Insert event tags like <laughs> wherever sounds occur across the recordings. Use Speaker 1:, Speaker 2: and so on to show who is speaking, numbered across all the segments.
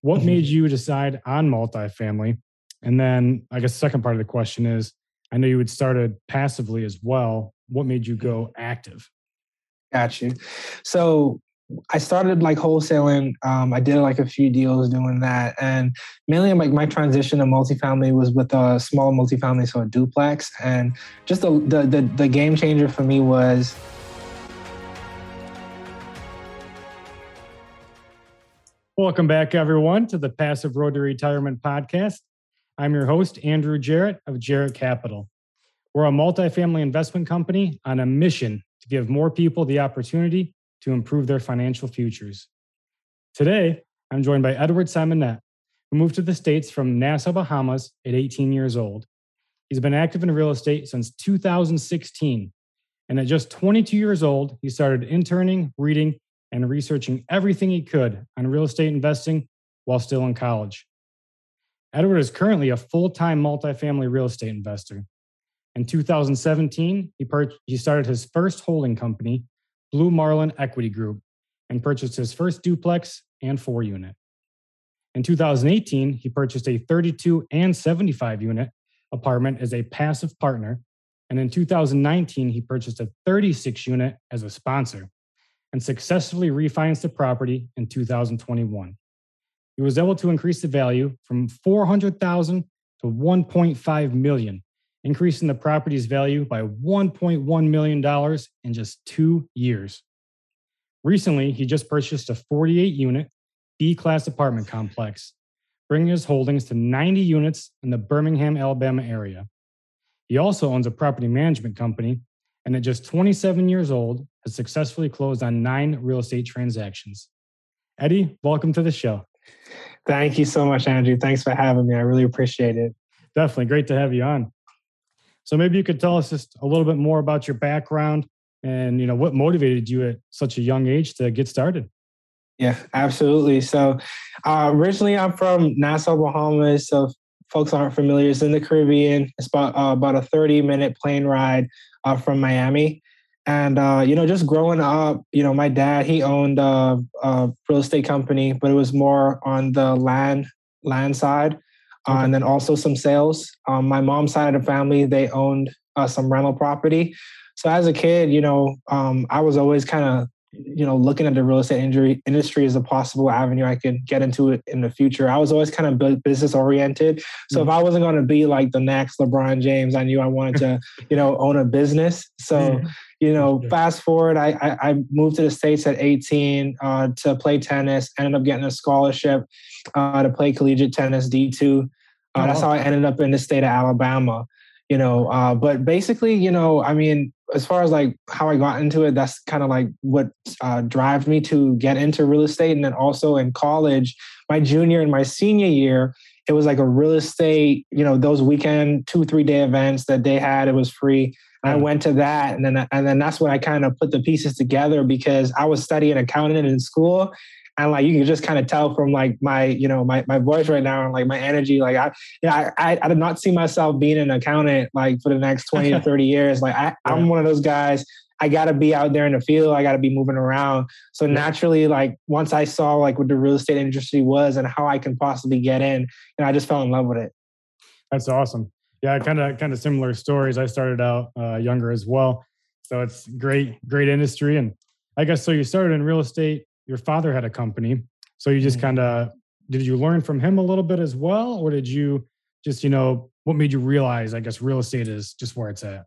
Speaker 1: what mm-hmm. made you decide on multifamily? And then I guess the second part of the question is I know you had started passively as well. What made you go active?
Speaker 2: Got you. So I started like wholesaling. Um, I did like a few deals doing that, and mainly like my transition to multifamily was with a small multifamily, so a duplex. And just the the the, the game changer for me was.
Speaker 1: Welcome back, everyone, to the Passive Road to Retirement podcast. I'm your host, Andrew Jarrett of Jarrett Capital. We're a multifamily investment company on a mission to give more people the opportunity to improve their financial futures. Today, I'm joined by Edward Symmonett, who moved to the States from Nassau, Bahamas at 18 years old. He's been active in real estate since 2016. And at just 22 years old, he started interning, reading, and researching everything he could on real estate investing while still in college. Edward is currently a full time multifamily real estate investor. In 2017, he, per- he started his first holding company, Blue Marlin Equity Group, and purchased his first duplex and four unit. In 2018, he purchased a 32 and 75 unit apartment as a passive partner. And in 2019, he purchased a 36 unit as a sponsor and successfully refinanced the property in 2021. He was able to increase the value from 400,000 to 1.5 million increasing the property's value by $1.1 million in just two years. Recently, he just purchased a 48 unit B class apartment complex, bringing his holdings to 90 units in the Birmingham, Alabama area. He also owns a property management company and at just 27 years old has successfully closed on nine real estate transactions. Eddie, welcome to the show.
Speaker 2: Thank you so much, Andrew. Thanks for having me. I really appreciate it.
Speaker 1: Definitely great to have you on. So maybe you could tell us just a little bit more about your background and you know what motivated you at such a young age to get started.
Speaker 2: Yeah, absolutely. So uh, originally, I'm from Nassau, Bahamas. So folks aren't familiar, it's in the Caribbean. It's about uh, about a 30 minute plane ride uh, from Miami. And uh, you know, just growing up, you know, my dad he owned a, a real estate company, but it was more on the land land side uh, and then also some sales. Um, my mom's side of the family, they owned uh, some rental property. So as a kid, you know, um, I was always kind of, you know, looking at the real estate injury industry as a possible avenue I could get into it in the future. I was always kind of business oriented. So mm-hmm. if I wasn't going to be like the next LeBron James, I knew I wanted to, you know, own a business. So, you know, fast forward, I, I, I moved to the States at 18 uh, to play tennis, ended up getting a scholarship uh, to play collegiate tennis D2. Uh, that's how I ended up in the state of Alabama, you know. Uh, but basically, you know, I mean, as far as like how I got into it, that's kind of like what uh, drives me to get into real estate. And then also in college, my junior and my senior year, it was like a real estate, you know, those weekend two three day events that they had. It was free. I mm. went to that, and then and then that's when I kind of put the pieces together because I was studying accounting in school, and like you can just kind of tell from like my you know my, my voice right now and like my energy like i yeah I, I did not see myself being an accountant like for the next 20 or <laughs> 30 years like I, i'm one of those guys i got to be out there in the field. I got to be moving around. So naturally like once i saw like what the real estate industry was and how i can possibly get in and i just fell in love with it.
Speaker 1: That's awesome. Yeah kind of kind of similar stories. I started out uh, younger as well. So it's great great industry. And i guess so you started in real estate. Your father had a company. So you just mm-hmm. kind of did you learn from him a little bit as well, or did you just you know what made you realize I guess real estate is just where it's at?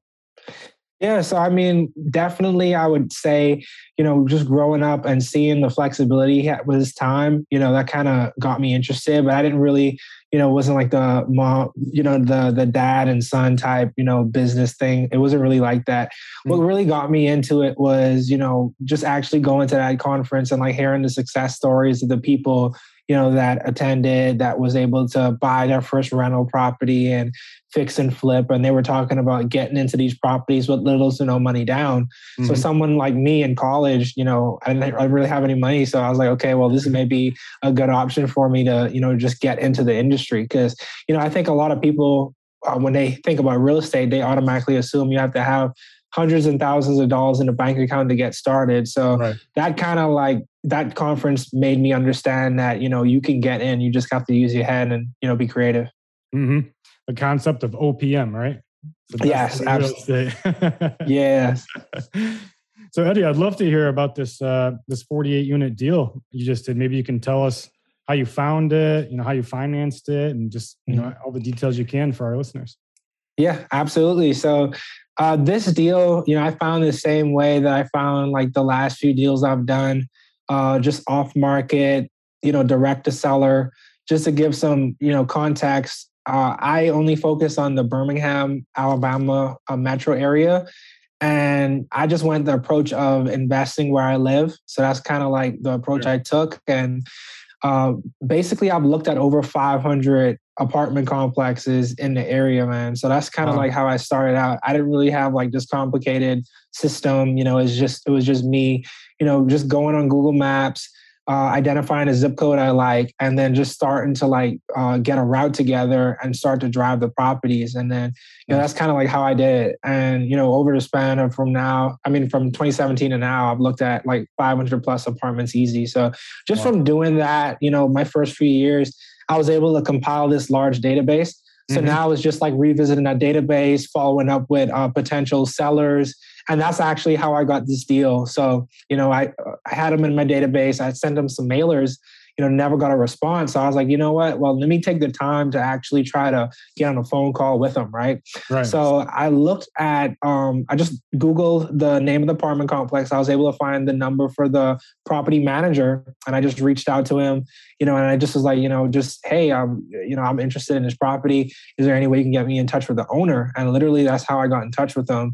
Speaker 2: Yeah, so I mean, definitely, I would say, you know, just growing up and seeing the flexibility with his time, you know, that kind of got me interested. But I didn't really, you know, wasn't like the mom, you know, the the dad and son type, you know, business thing. It wasn't really like that. Mm-hmm. What really got me into it was, you know, just actually going to that conference and like hearing the success stories of the people you know that attended that was able to buy their first rental property and fix and flip and they were talking about getting into these properties with little to no money down mm-hmm. so someone like me in college you know I didn't, I really have any money so i was like okay well this may be a good option for me to you know just get into the industry because you know i think a lot of people uh, when they think about real estate they automatically assume you have to have hundreds and thousands of dollars in a bank account to get started. So
Speaker 1: Right.
Speaker 2: that kind of like that conference made me understand that you know you can get in. You just have to use your head and you know be creative.
Speaker 1: hmm The concept of OPM, right?
Speaker 2: Yes,
Speaker 1: estate. <laughs>
Speaker 2: Yeah.
Speaker 1: so Eddie, I'd love to hear about this uh, this 48 unit deal you just did. Maybe you can tell us how you found it, you know, how you financed it, and just you know all the details you can for our listeners.
Speaker 2: Yeah, absolutely. So uh, this deal, you know, I found the same way that I found like the last few deals I've done, uh, just off market, you know, direct to seller. Just to give some, you know, context, uh, I only focus on the Birmingham, Alabama uh, metro area. And I just went the approach of investing where I live. So that's kind of like the approach. I took. And uh, basically, I've looked at over 500 apartment complexes in the area, man. So that's kind of
Speaker 1: Wow.
Speaker 2: like how I started out. I didn't really have like this complicated system. You know, it's just it was just me. You know, just going on Google Maps, uh, identifying a zip code I like, and then just starting to like uh, get a route together and start to drive the properties. And then you know that's kind of like how I did it. And you know, over the span of from now, I mean, from 2017 to now, I've looked at like 500 plus apartments easy. So just
Speaker 1: Wow.
Speaker 2: from doing that, you know, my first few years, I was able to compile this large database. So
Speaker 1: Mhm.
Speaker 2: now it's just like revisiting that database, following up with uh, potential sellers, and that's actually how I got this deal. So you know, I I had them in my database. I sent them some mailers. You know, never got a response. So I was like, you know what? Well, let me take the time to actually try to get on a phone call with them, right?
Speaker 1: Right.
Speaker 2: So I looked at, um, I just Googled the name of the apartment complex. I was able to find the number for the property manager and I just reached out to him, you know, and I just was like, you know, just, hey, I'm, you know, I'm interested in this property. Is there any way you can get me in touch with the owner? And literally that's how I got in touch with them.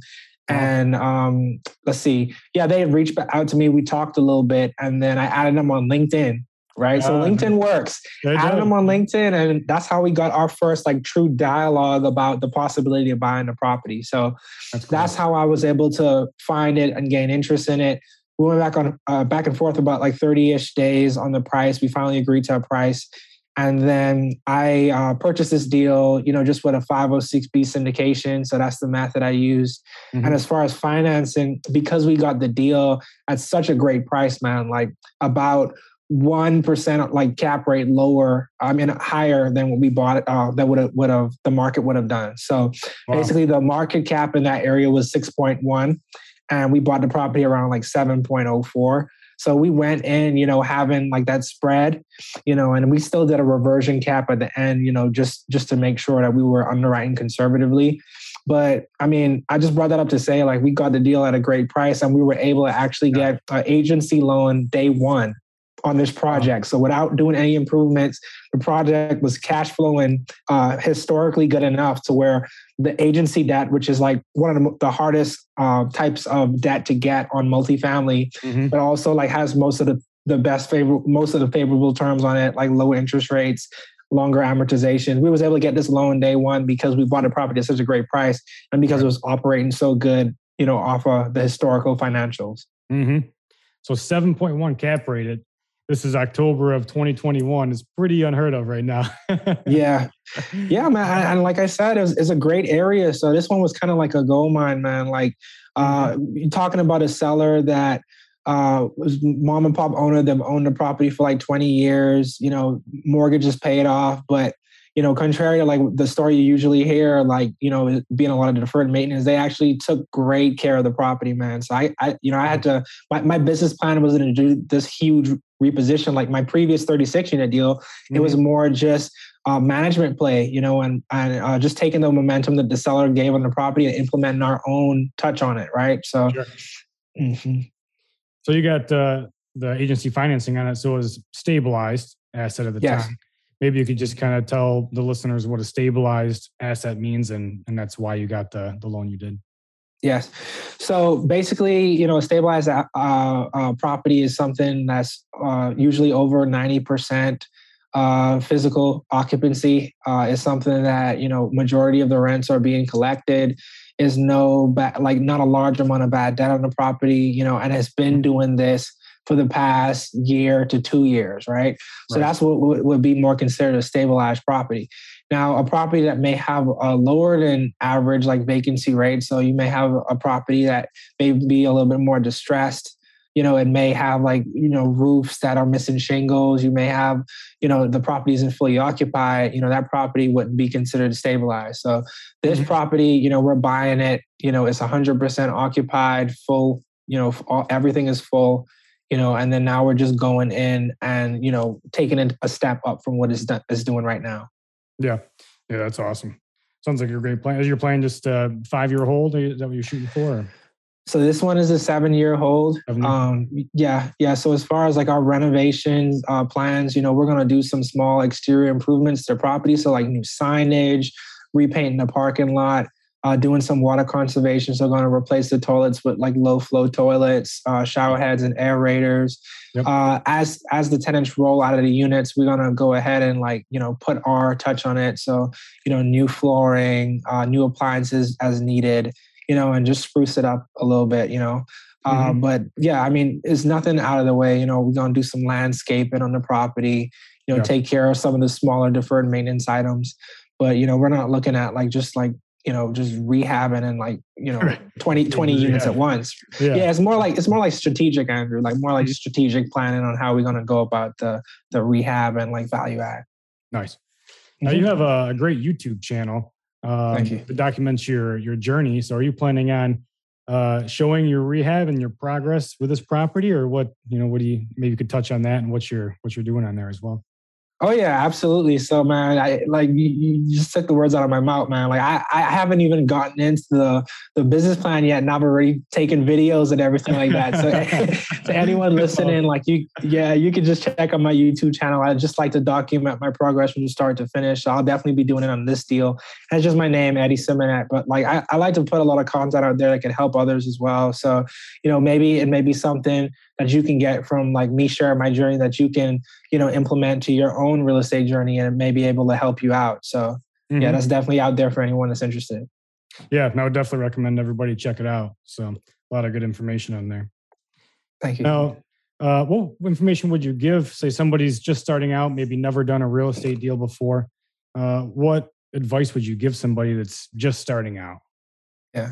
Speaker 2: And um, let's see. Yeah, they reached out to me. We talked a little bit and then I added them on LinkedIn. Right. So. LinkedIn works added them on LinkedIn, and that's how we got our first like true dialogue about the possibility of buying the property. So
Speaker 1: That's, cool.
Speaker 2: that's how I was able to find it and gain interest in it. We went back on uh, back and forth about like thirty ish days on the price. We finally agreed to a price, and then I uh, purchased this deal. You know, just with a five hundred six B syndication. So that's the method I used.
Speaker 1: Mhm.
Speaker 2: And as far as financing, because we got the deal at such a great price, man, like about one percent like cap rate lower, I mean higher than what we bought uh, that would have would have the market would have done. So
Speaker 1: Wow.
Speaker 2: basically the market cap in that area was 6.1 and we bought the property around like 7.04 so we went in you know having like that spread you know and we still did a reversion cap at the end you know just just to make sure that we were underwriting conservatively but i mean i just brought that up to say like we got the deal at a great price and we were able to actually get an agency loan day one on this project. So without doing any improvements, the project was cash flowing uh, historically good enough to where the agency debt, which is like one of the, the hardest uh, types of debt to get on multifamily,
Speaker 1: Mhm.
Speaker 2: but also like has most of the the best favor most of the favorable terms on it, like low interest rates, longer amortization. We was able to get this loan day one because we bought a property at such a great price and because it was operating so good, you know, off of the historical financials.
Speaker 1: Mhm. So 7.1 cap rated. This is October of 2021. It's pretty unheard of right now. <laughs>
Speaker 2: Yeah. yeah man and- like i said it's, it's a great area so this one was kind of like a gold mine man like uh you're talking about a seller that uh was mom and pop owner they've owned the property for like 20 years you know mortgage is paid off but you know contrary to like the story you usually hear like you know being a lot of deferred maintenance they actually took great care of the property man so i, I you know i had to my, my business plan was to do this huge reposition like my previous 36 unit deal it was more just uh, management play, you know, and and uh, just taking the momentum that the seller gave on the property and implementing our own touch on it, right? So,
Speaker 1: Sure.
Speaker 2: Mhm.
Speaker 1: So you got uh, the agency financing on it, so it was stabilized asset at the
Speaker 2: Yes.
Speaker 1: time. Maybe you could just kind of tell the listeners what a stabilized asset means, and and that's why you got the the loan you did.
Speaker 2: Yes. So basically, you know, a stabilized uh, uh, property is something that's uh, usually over ninety percent. Uh, physical occupancy uh, is something that you know majority of the rents are being collected. Is no bad, like not a large amount of bad debt on the property, you know, and has been doing this for the past year to two years, right? So right. that's what would be more considered a stabilized property. Now, a property that may have a lower than average like vacancy rate, so you may have a property that may be a little bit more distressed. You know, it may have like you know roofs that are missing shingles. You may have you know the property isn't fully occupied. You know that property wouldn't be considered stabilized. So this mm-hmm. property, you know, we're buying it. You know, it's 100% occupied, full. You know, all, everything is full you know, and then now we're just going in and you know taking it a step up from what it's, it's doing right now.
Speaker 1: Yeah. Yeah, that's awesome. Sounds like a great plan. Is your plan just a five year hold? Is that what you're shooting for?
Speaker 2: So this one is a seven year hold. Um, yeah, yeah. So as far as like our renovations uh, plans, you know, we're gonna do some small exterior improvements to the property. So like new signage, repainting the parking lot, uh, doing some water conservation. So going to replace the toilets with like low flow toilets, uh, shower heads, and aerators. Yep. Uh, as as the tenants roll out of the units, we're gonna go ahead and like you know put our touch on it. So you know new flooring, uh, new appliances as needed. You know, and just spruce it up a little bit. You know. Uh, mm-hmm. but yeah, I mean, it's nothing out of the way. You know, we're gonna do some landscaping on the property. You know, take care of some of the smaller deferred maintenance items. But you know, we're not looking at like just like you know just rehabbing and like you know 20 20 units at once yeah. yeah. it's more like it's more like strategic andrew like more like mm-hmm. strategic planning on how we're going to go about the the rehab and like value add
Speaker 1: nice now you mm-hmm. have a great youtube channel um, Thank you. that documents your your journey so are you planning on uh, showing your rehab and your progress with this property or what you know what do you maybe you could touch on that and what you're what you're doing on there as well
Speaker 2: Oh yeah, absolutely. So man, I like you, you, just took the words out of my mouth, man. Like I, I haven't even gotten into the the business plan yet, and I've already taken videos and everything like that. So <laughs> <laughs> to anyone listening, like you, yeah, you can just check on my YouTube channel. I just like to document my progress from start to finish. So I'll definitely be doing it on this deal. That's just my name, Eddie Symmonett. But like I, I like to put a lot of content out there that can help others as well. So you know, maybe it may be something that you can get from like me sharing my journey that you can you know implement to your own real estate journey and it may be able to help you out. So mm-hmm. yeah that's definitely out there for anyone that's interested.
Speaker 1: Yeah i would definitely recommend everybody check it out. So a lot of good information on there.
Speaker 2: Thank you.
Speaker 1: Now uh, what information would you give say somebody's just starting out maybe never done a real estate deal before? Uh, what advice would you give somebody that's just starting out?
Speaker 2: Yeah.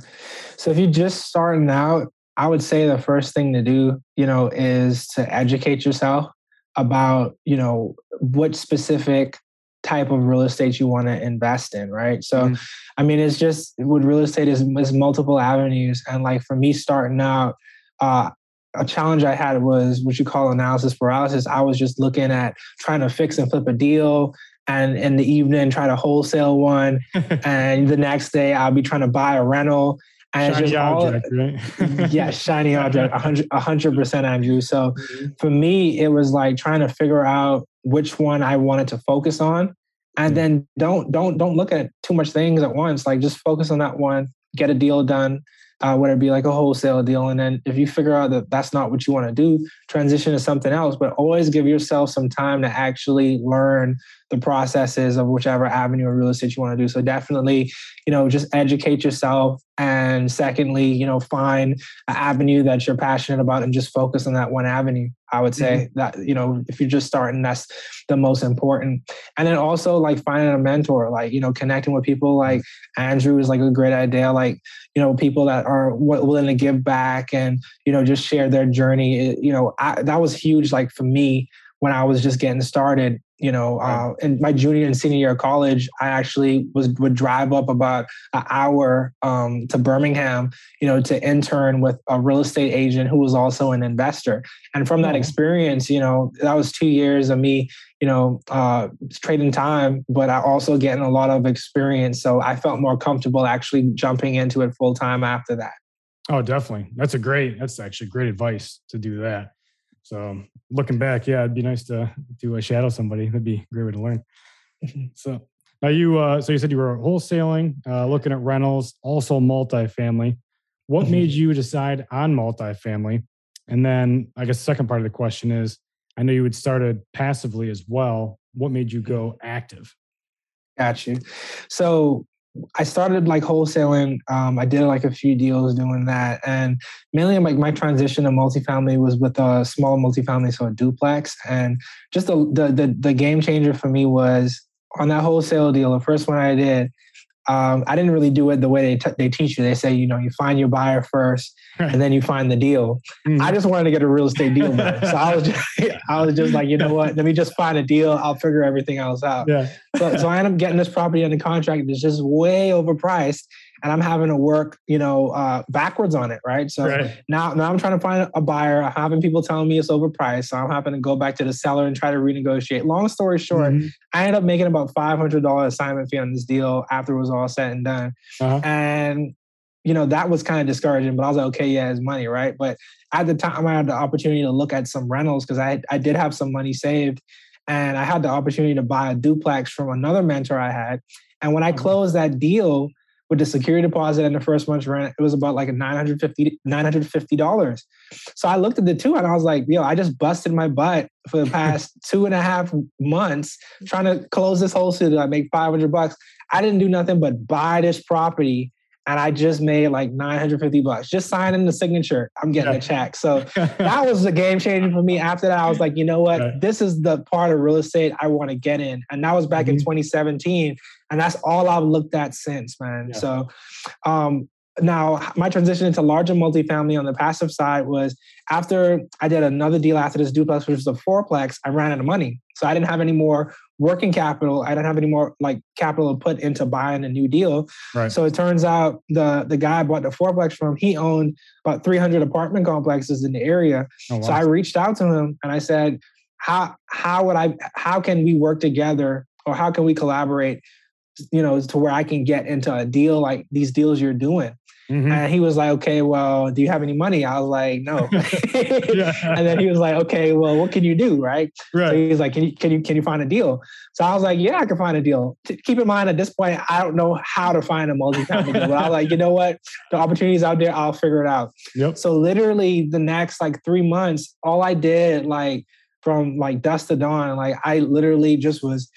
Speaker 2: So if you're just starting out I would say the first thing to do, you know, is to educate yourself about, you know, what specific type of real estate you want to invest in, right? So, mm-hmm. I mean, it's just with real estate is, is multiple avenues. And like for me starting out, uh, a challenge I had was what you call analysis paralysis. I was just looking at trying to fix and flip a deal and in the evening try to wholesale one. <laughs> and the next day I'll be trying to buy a rental
Speaker 1: shiny object, all, right? <laughs>
Speaker 2: yeah, shiny object, a hundred percent, Andrew. So mm-hmm. for me, it was like trying to figure out which one I wanted to focus on, and mm-hmm. then don't don't don't look at too much things at once. Like just focus on that one, get a deal done, uh, whether it be like a wholesale deal. And then if you figure out that that's not what you want to do, transition to something else. But always give yourself some time to actually learn the processes of whichever avenue of real estate you want to do. So definitely, you know, just educate yourself. And secondly, you know, find an avenue that you're passionate about and just focus on that one avenue. I would say mm-hmm. that, you know, if you're just starting, that's the most important. And then also like finding a mentor, like, you know, connecting with people like Andrew is like a great idea. Like, you know, people that are willing to give back and, you know, just share their journey. You know, I, that was huge, like for me when I was just getting started you know uh, in my junior and senior year of college i actually was would drive up about an hour um, to birmingham you know to intern with a real estate agent who was also an investor. And from that experience you know that was two years of me you know uh, trading time but i also getting a lot of experience. So i felt more comfortable actually jumping into it full time after that.
Speaker 1: Oh definitely. That's a great that's actually great advice to do that so looking back, yeah, it'd be nice to to uh, shadow somebody. That'd be a great way to learn. Mm-hmm. so now you, uh, so you said you were wholesaling, uh, looking at rentals, also multifamily. What mm-hmm. made you decide on multifamily? And then I guess the second part of the question is, I know you had started passively as well. What made you go active?
Speaker 2: Got you. So I started like wholesaling. Um, I did like a few deals doing that, and mainly like my transition to multifamily was with a small multifamily, so a duplex. And just the the the, the game changer for me was on that wholesale deal. The first one I did, um, I didn't really do it the way they t- they teach you. They say you know you find your buyer first, and then you find the deal. Mm-hmm. I just wanted to get a real estate deal done, so I was <laughs> just, <laughs> I was just like you know what, let me just find a deal. I'll figure everything else out. Yeah. so so I end up getting this property under contract. It's just way overpriced, and I'm having to work, you know, uh, backwards on it, right? So right. now, now I'm trying to find a buyer. I'm having people telling me it's overpriced, so I'm having to go back to the seller and try to renegotiate. Long story short, mm-hmm. I ended up making about $500 assignment fee on this deal after it was all said and done, uh-huh. and you know that was kind of discouraging. But I was like, okay, yeah, it's money, right? But at the time, I had the opportunity to look at some rentals because I I did have some money saved, and I had the opportunity to buy a duplex from another mentor I had. And when I mm-hmm. closed that deal, with the security deposit and the first month's rent, it was about like a $950, $950. So I looked at the two and I was like, yo, I just busted my butt for the past <laughs> two and a half months trying to close this whole city. I make 500 bucks. I didn't do nothing but buy this property and I just made like 950 bucks. Just signing the signature, I'm getting yeah. a check. So <laughs> that was a game changer for me. After that, I was like, you know what? Right. This is the part of real estate I want to get in. And that was back mm-hmm. in 2017. And that's all I've looked at since, man. Yeah. So um, now my transition into larger multifamily on the passive side was after I did another deal after this duplex, which was a fourplex, I ran out of money. So I didn't have any more working capital. I didn't have any more like capital to put into buying a new deal. Right. So it turns out the the guy I bought the fourplex from, he owned about 300 apartment complexes in the area. Oh, wow. So I reached out to him and I said, how how would I how can we work together or how can we collaborate you know to where I can get into a deal like these deals you're doing Mm-hmm. And he was like, okay, well, do you have any money? I was like, no. <laughs> <laughs> And then he was like, okay, well, what can you do? Right. Right. So he's like, can you, can you, can you find a deal? So I was like, yeah, I can find a deal. Keep in mind at this point, I don't know how to find a multi-family deal, but I was like, you know what? The opportunities out there, I'll figure it out. Yep. So literally the next like three months, all I did like from like dusk to dawn, like I literally just was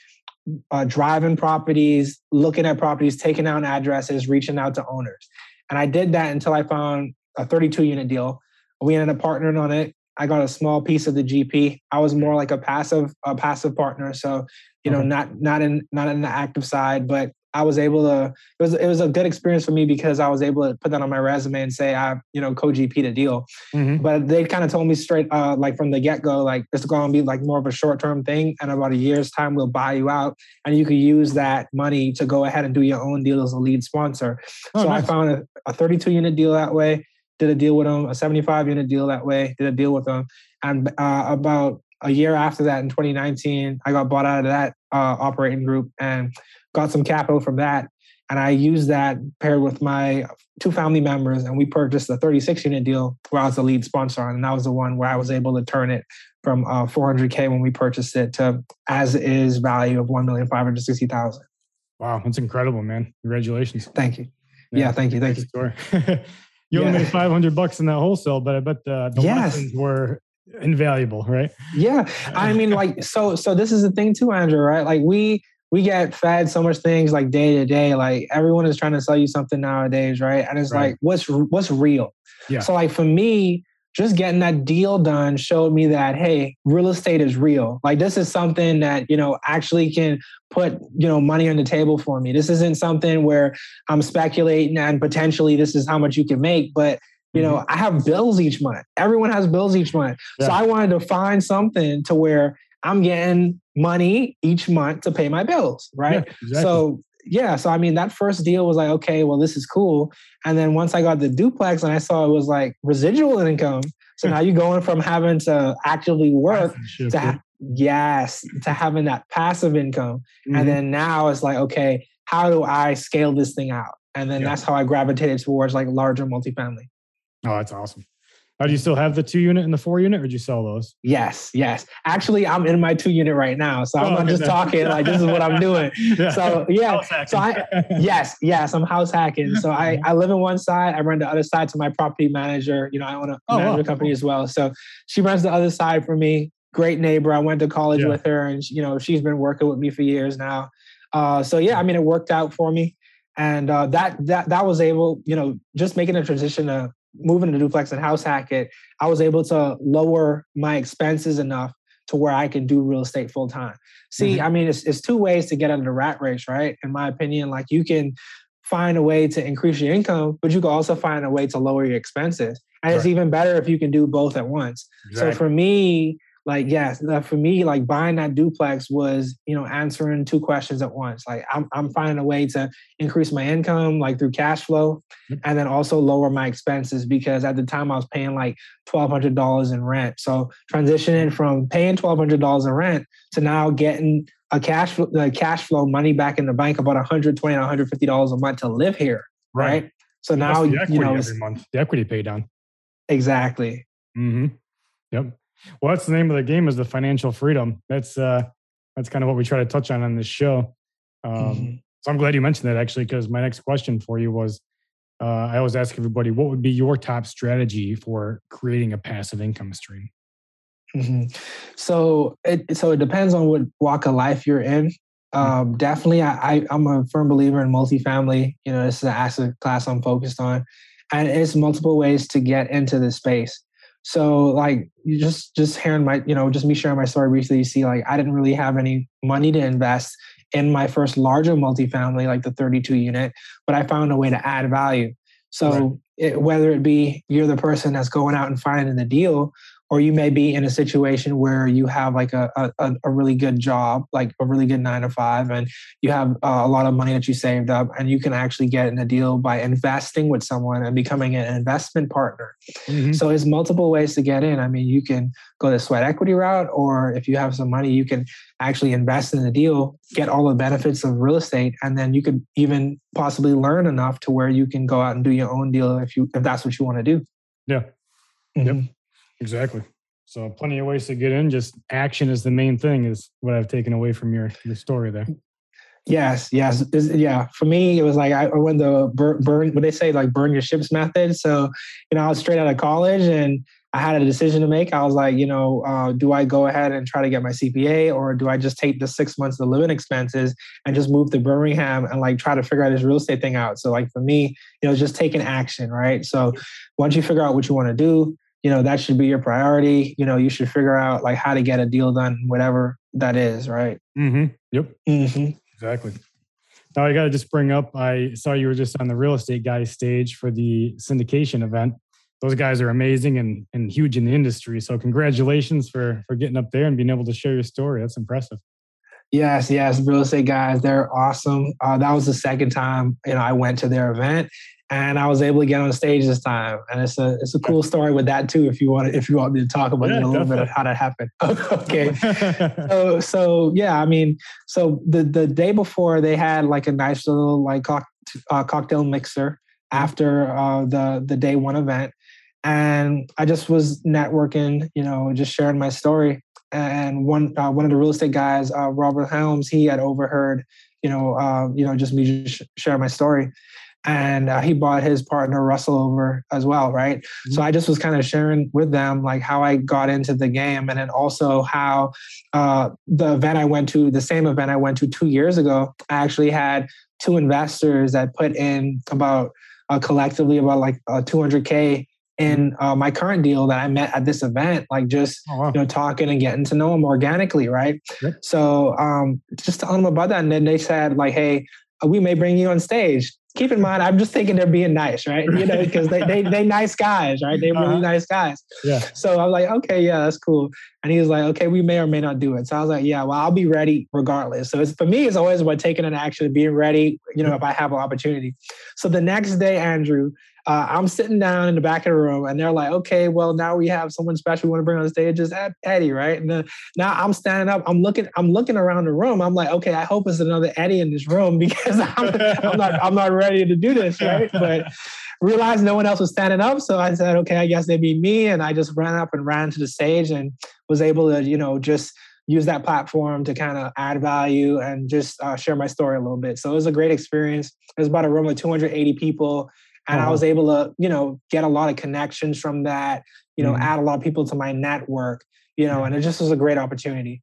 Speaker 2: uh, driving properties, looking at properties, taking down addresses, reaching out to owners. And I did that until I found a 32 unit deal. We ended up partnering on it. I got a small piece of the GP. I was more like a passive, a passive partner. So, you know, not not in not in the active side, but I was able to. It was it was a good experience for me because I was able to put that on my resume and say I you know co GP the deal. Mm-hmm. But they kind of told me straight uh, like from the get go like it's going to be like more of a short term thing, and about a year's time we'll buy you out, and you could use that money to go ahead and do your own deal as a lead sponsor. Oh, so nice. I found a, a 32 unit deal that way. Did a deal with them, a 75 unit deal that way. Did a deal with them, and uh, about a year after that in 2019, I got bought out of that uh, operating group and got some capital from that. And I used that paired with my two family members, and we purchased a 36 unit deal where I was the lead sponsor on. And that was the one where I was able to turn it from uh, 400K when we purchased it to as is value of 1,560,000.
Speaker 1: Wow, that's incredible, man. Congratulations.
Speaker 2: Thank you. Yeah, yeah thank you. Thank you. <laughs>
Speaker 1: you only yeah. made 500 bucks in that wholesale, but I bet the, the yes. lessons were invaluable, right?
Speaker 2: Yeah. I mean, like, so, so this is the thing too, Andrew, right? Like we, we get fed so much things like day to day. Like everyone is trying to sell you something nowadays, right? And it's right. like, what's what's real? Yeah. So like for me, just getting that deal done showed me that hey, real estate is real. Like this is something that you know actually can put you know money on the table for me. This isn't something where I'm speculating and potentially this is how much you can make, but you know, mm-hmm. I have bills each month. Everyone has bills each month. Yeah. So I wanted to find something to where I'm getting money each month to pay my bills, right? Yeah, exactly. So yeah, so I mean that first deal was like, okay, well this is cool. And then once I got the duplex and I saw it was like residual income, so now you're going from having to actively work to ha- yes, to having that passive income. Mm-hmm. And then now it's like, okay, how do I scale this thing out? And then yeah. that's how I gravitated towards like larger multifamily.
Speaker 1: Oh, that's awesome. Oh, do you still have the two unit and the four unit, or did you sell those?
Speaker 2: Yes, yes. Actually, I'm in my two unit right now, so I'm oh, not just talking like this is what I'm doing. <laughs> yeah. So yeah, so I yes, yes, I'm house hacking. So I I live in one side, I run the other side to my property manager. You know, I own a oh, manager wow. company as well, so she runs the other side for me. Great neighbor. I went to college yeah. with her, and you know she's been working with me for years now. Uh, so yeah, I mean it worked out for me. and uh, that that that was able, you know, just making a transition to moving to duplex and house hack it, I was able to lower my expenses enough to where I can do real estate full time. See, mm-hmm. I mean, it's, it's two ways to get out of the rat race, right? In my opinion, like you can find a way to increase your income, but you can also find a way to lower your expenses. And right. it's even better if you can do both at once. So for me, like yes for me like buying that duplex was you know answering two questions at once. Like i'm, I'm finding a way to increase my income like through cash flow and then also lower my expenses because at the time i was paying like $1200 in rent. So transitioning from paying $1200 in rent to now getting a cash flow the cash flow money back in the bank about 120 $150 a month to live here right, right? so now you know
Speaker 1: every month the equity pay down.
Speaker 2: Exactly.
Speaker 1: Mm-hmm. Yep well, that's the name of the game is the financial freedom. That's uh, that's kind of what we try to touch on on this show. Um, mm-hmm. So I'm glad you mentioned that actually, because my next question for you was, uh, I always ask everybody, what would be your top strategy for creating a passive income stream?
Speaker 2: Mm-hmm. So it so it depends on what walk of life you're in. Mm-hmm. Um, definitely, I, I am a firm believer in multifamily. You know, this is an asset class I'm focused on, and it's multiple ways to get into this space. So like you just just hearing my you know just me sharing my story briefly, you see like I didn't really have any money to invest in my first larger multifamily like the 32 unit, but I found a way to add value. So right. it, whether it be you're the person that's going out and finding the deal, or you may be in a situation where you have like a, a, a, really good job like a really good nine to five and you have uh, a lot of money that you saved up and you can actually get in a deal by investing with someone and becoming an investment partner. Mm-hmm. so there's multiple ways to get in. I mean you can go the sweat equity route or if you have some money you can actually invest in the deal get all the benefits of real estate and then you could even possibly learn enough to where you can go out and do your own deal if you if that's what you want to do.
Speaker 1: Yeah. Mm-hmm. yep Exactly. So plenty of ways to get in. Just action is the main thing. Is what I've taken away from your your story there.
Speaker 2: Yes, yes, yeah. For me, it was like I went the burn, burn. What they say, like burn your ships method. So, you know, I was straight out of college and I had a decision to make. I was like, you know, uh, do I go ahead and try to get my CPA, or do I just take the six months of the living expenses and just move to Birmingham and like try to figure out this real estate thing out? So, like for me, you know, just taking action, right? So, once you figure out what you want to do, you know that should be your priority. You know you should figure out like how to get a deal done whatever that is right?
Speaker 1: Mm-hmm. Yep. Mm-hmm. exactly. Now i gotta just bring up i saw you were just on the real estate guys stage for the syndication event. Those guys are amazing and, and huge in the industry so congratulations for for getting up there and being able to share your story. That's impressive.
Speaker 2: Yes, yes, real estate guys, they're awesome. Uh, that was the second time you know I went to their event, and I was able to get on stage this time. And it's a it's a cool story with that too. If you want to, if you want me to talk about yeah, it a little bit of how that happened. <laughs> okay. <laughs> so so yeah, I mean, so the the day before they had like a nice little like cock, uh, cocktail mixer after uh, the the day one event, and I just was networking, you know, just sharing my story. And one uh, one of the real estate guys, uh, Robert Helms, he had overheard, you know, uh, you know, just me just share my story and uh, he brought his partner Russell over as well, right? Mm-hmm. So I just was kind of sharing with them like how I got into the game, and then also how uh, the event I went to, the same event I went to two years ago, I actually had two investors that put in about uh, collectively about like 200k in uh, my current deal that I met at this event, like just oh, wow. you know talking and getting to know them organically, right? Yep. So um, just telling them about that, and then they said like, "Hey, we may bring you on stage." Keep in mind, I'm just thinking they're being nice, right? You know, because they, they they nice guys, right? They're really uh-huh. nice guys. Yeah. So I'm like, okay, yeah, that's cool. And he was like, okay, we may or may not do it. So I was like, yeah, well, I'll be ready regardless. So it's for me, it's always about taking an action, being ready. You know, if I have an opportunity. So the next day, Andrew, uh, I'm sitting down in the back of the room and they're like, okay, well, now we have someone special we want to bring on the stage is Eddie, right? And then, now I'm standing up, I'm looking, I'm looking around the room. I'm like, okay, I hope it's another Eddie in this room <laughs> because I'm, I'm not, I'm not ready to do this, right? But realized no one else was standing up. So I said, okay, I guess they be me. And I just ran up and ran to the stage and was able to, you know, just use that platform to kind of add value and just uh, share my story a little bit. So it was a great experience. It was about a room of 280 people and uh-huh. I was able to, you know, get a lot of connections from that, you know, mm-hmm. add a lot of people to my network, you know, and it just was a great opportunity.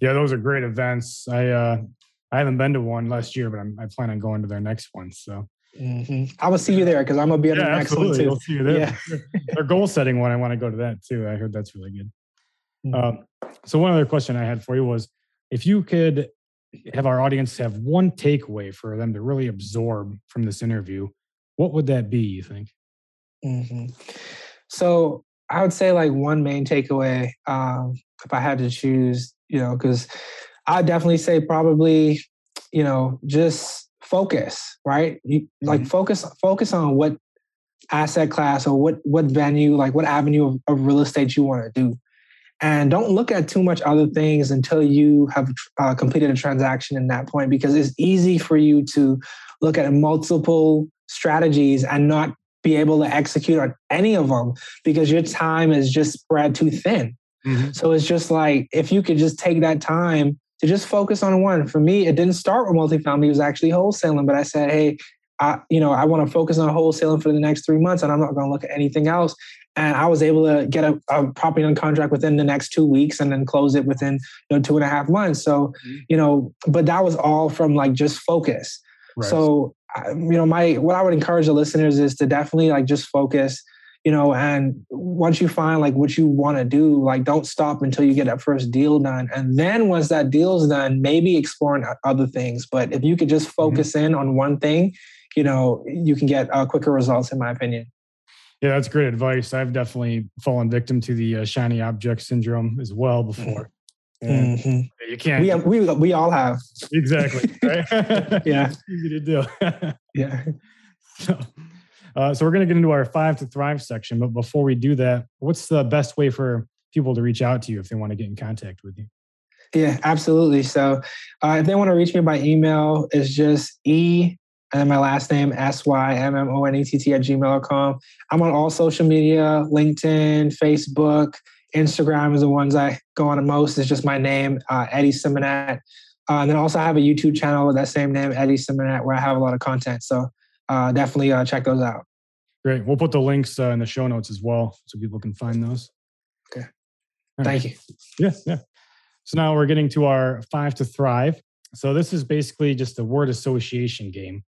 Speaker 1: Yeah, those are great events. I uh I haven't been to one last year, but I'm, I plan on going to their next one. So
Speaker 2: hmm I will see you there because I'm gonna be at
Speaker 1: yeah,
Speaker 2: the next one
Speaker 1: absolutely.
Speaker 2: too.
Speaker 1: We'll see you there.
Speaker 2: Yeah.
Speaker 1: Their goal setting one, I want to go to that too. I heard that's really good.
Speaker 2: Mhm.
Speaker 1: Um, so one other question I had for you was if you could have our audience have one takeaway for them to really absorb from this interview, what would that be, you think?
Speaker 2: hmm So I would say like one main takeaway, um, if I had to choose, you know, because I'd definitely say probably, you know, just focus, right? You, like
Speaker 1: Mhm.
Speaker 2: focus, focus on what asset class or what what venue, like what avenue of, of real estate you want to do, and don't look at too much other things until you have uh, completed a transaction in that point, because it's easy for you to look at multiple strategies and not be able to execute on any of them because your time is just spread too thin. So it's just like if you could just take that time to just focus on one. For me, it didn't start with multifamily; it was actually wholesaling. But I said, hey, I, you know, I want to focus on wholesaling for the next three months, and I'm not going to look at anything else. And I was able to get a, a property on contract within the next two weeks, and then close it within you know two and a half months. So,
Speaker 1: Mhm.
Speaker 2: you know, but that was all from like just focus.
Speaker 1: Right.
Speaker 2: So, you know, my what I would encourage the listeners is to definitely like just focus, you know, and once you find like what you want to do, like don't stop until you get that first deal done. And then once that deal's done, maybe exploring other things. But if you could just focus in on one thing, you know, you can get uh, quicker results, in my opinion.
Speaker 1: Yeah, that's great advice. I've definitely fallen victim to the uh, shiny object syndrome as well before.
Speaker 2: Mhm.
Speaker 1: you can't
Speaker 2: We, we we all have,
Speaker 1: exactly right. <laughs>
Speaker 2: yeah, <laughs>
Speaker 1: easy to do. <laughs>
Speaker 2: yeah.
Speaker 1: so, uh, so we're going to get into our five to thrive section, but before we do that, what's the best way for people to reach out to you if they want to get in contact with you?
Speaker 2: Yeah, absolutely. So uh, if they want to reach me by email, it's just E and then my last name, S Y M M O N E T T at gmail.com. I'm on all social media LinkedIn, Facebook, Instagram is the ones I go on the most. It's just my name, uh, Eddie Symmonett. Uh, and then also I have a YouTube channel with that same name, Eddie Symmonett, where I have a lot of content. So uh, definitely uh, check those out.
Speaker 1: Great. We'll put the links uh, in the show notes as well so people can find those.
Speaker 2: Okay.
Speaker 1: All right.
Speaker 2: Thank you.
Speaker 1: Yeah, yeah. So now we're getting to our five to thrive. So this is basically just a word association game.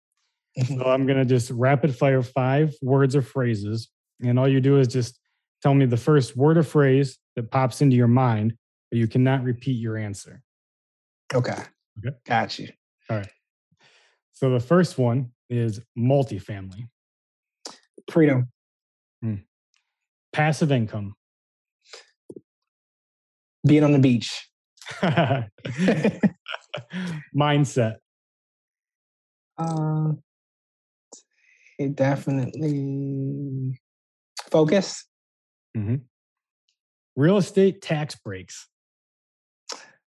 Speaker 2: Mhm.
Speaker 1: So I'm gonna just rapid fire five words or phrases, and all you do is just tell me the first word or phrase that pops into your mind, but you cannot repeat your answer.
Speaker 2: Okay.
Speaker 1: Okay.
Speaker 2: Got you. All right.
Speaker 1: So the first one is multifamily,
Speaker 2: Freedom.
Speaker 1: passive income,
Speaker 2: Being on the beach. <laughs>
Speaker 1: mindset, <laughs>
Speaker 2: Uh, it definitely focus.
Speaker 1: Mhm. real estate tax breaks,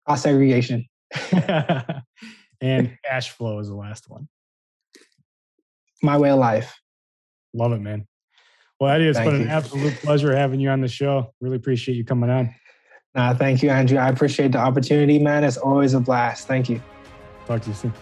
Speaker 2: Cost segregation. <laughs>
Speaker 1: and <laughs> cash flow is the last one.
Speaker 2: My way of life.
Speaker 1: Love it, man. Well, Eddie, it's
Speaker 2: Thank
Speaker 1: been an absolute pleasure having you on the show. Really appreciate you coming on.
Speaker 2: Nah, thank you, Andrew. I appreciate the opportunity, man. It's always a blast. Thank you.
Speaker 1: Talk to you soon.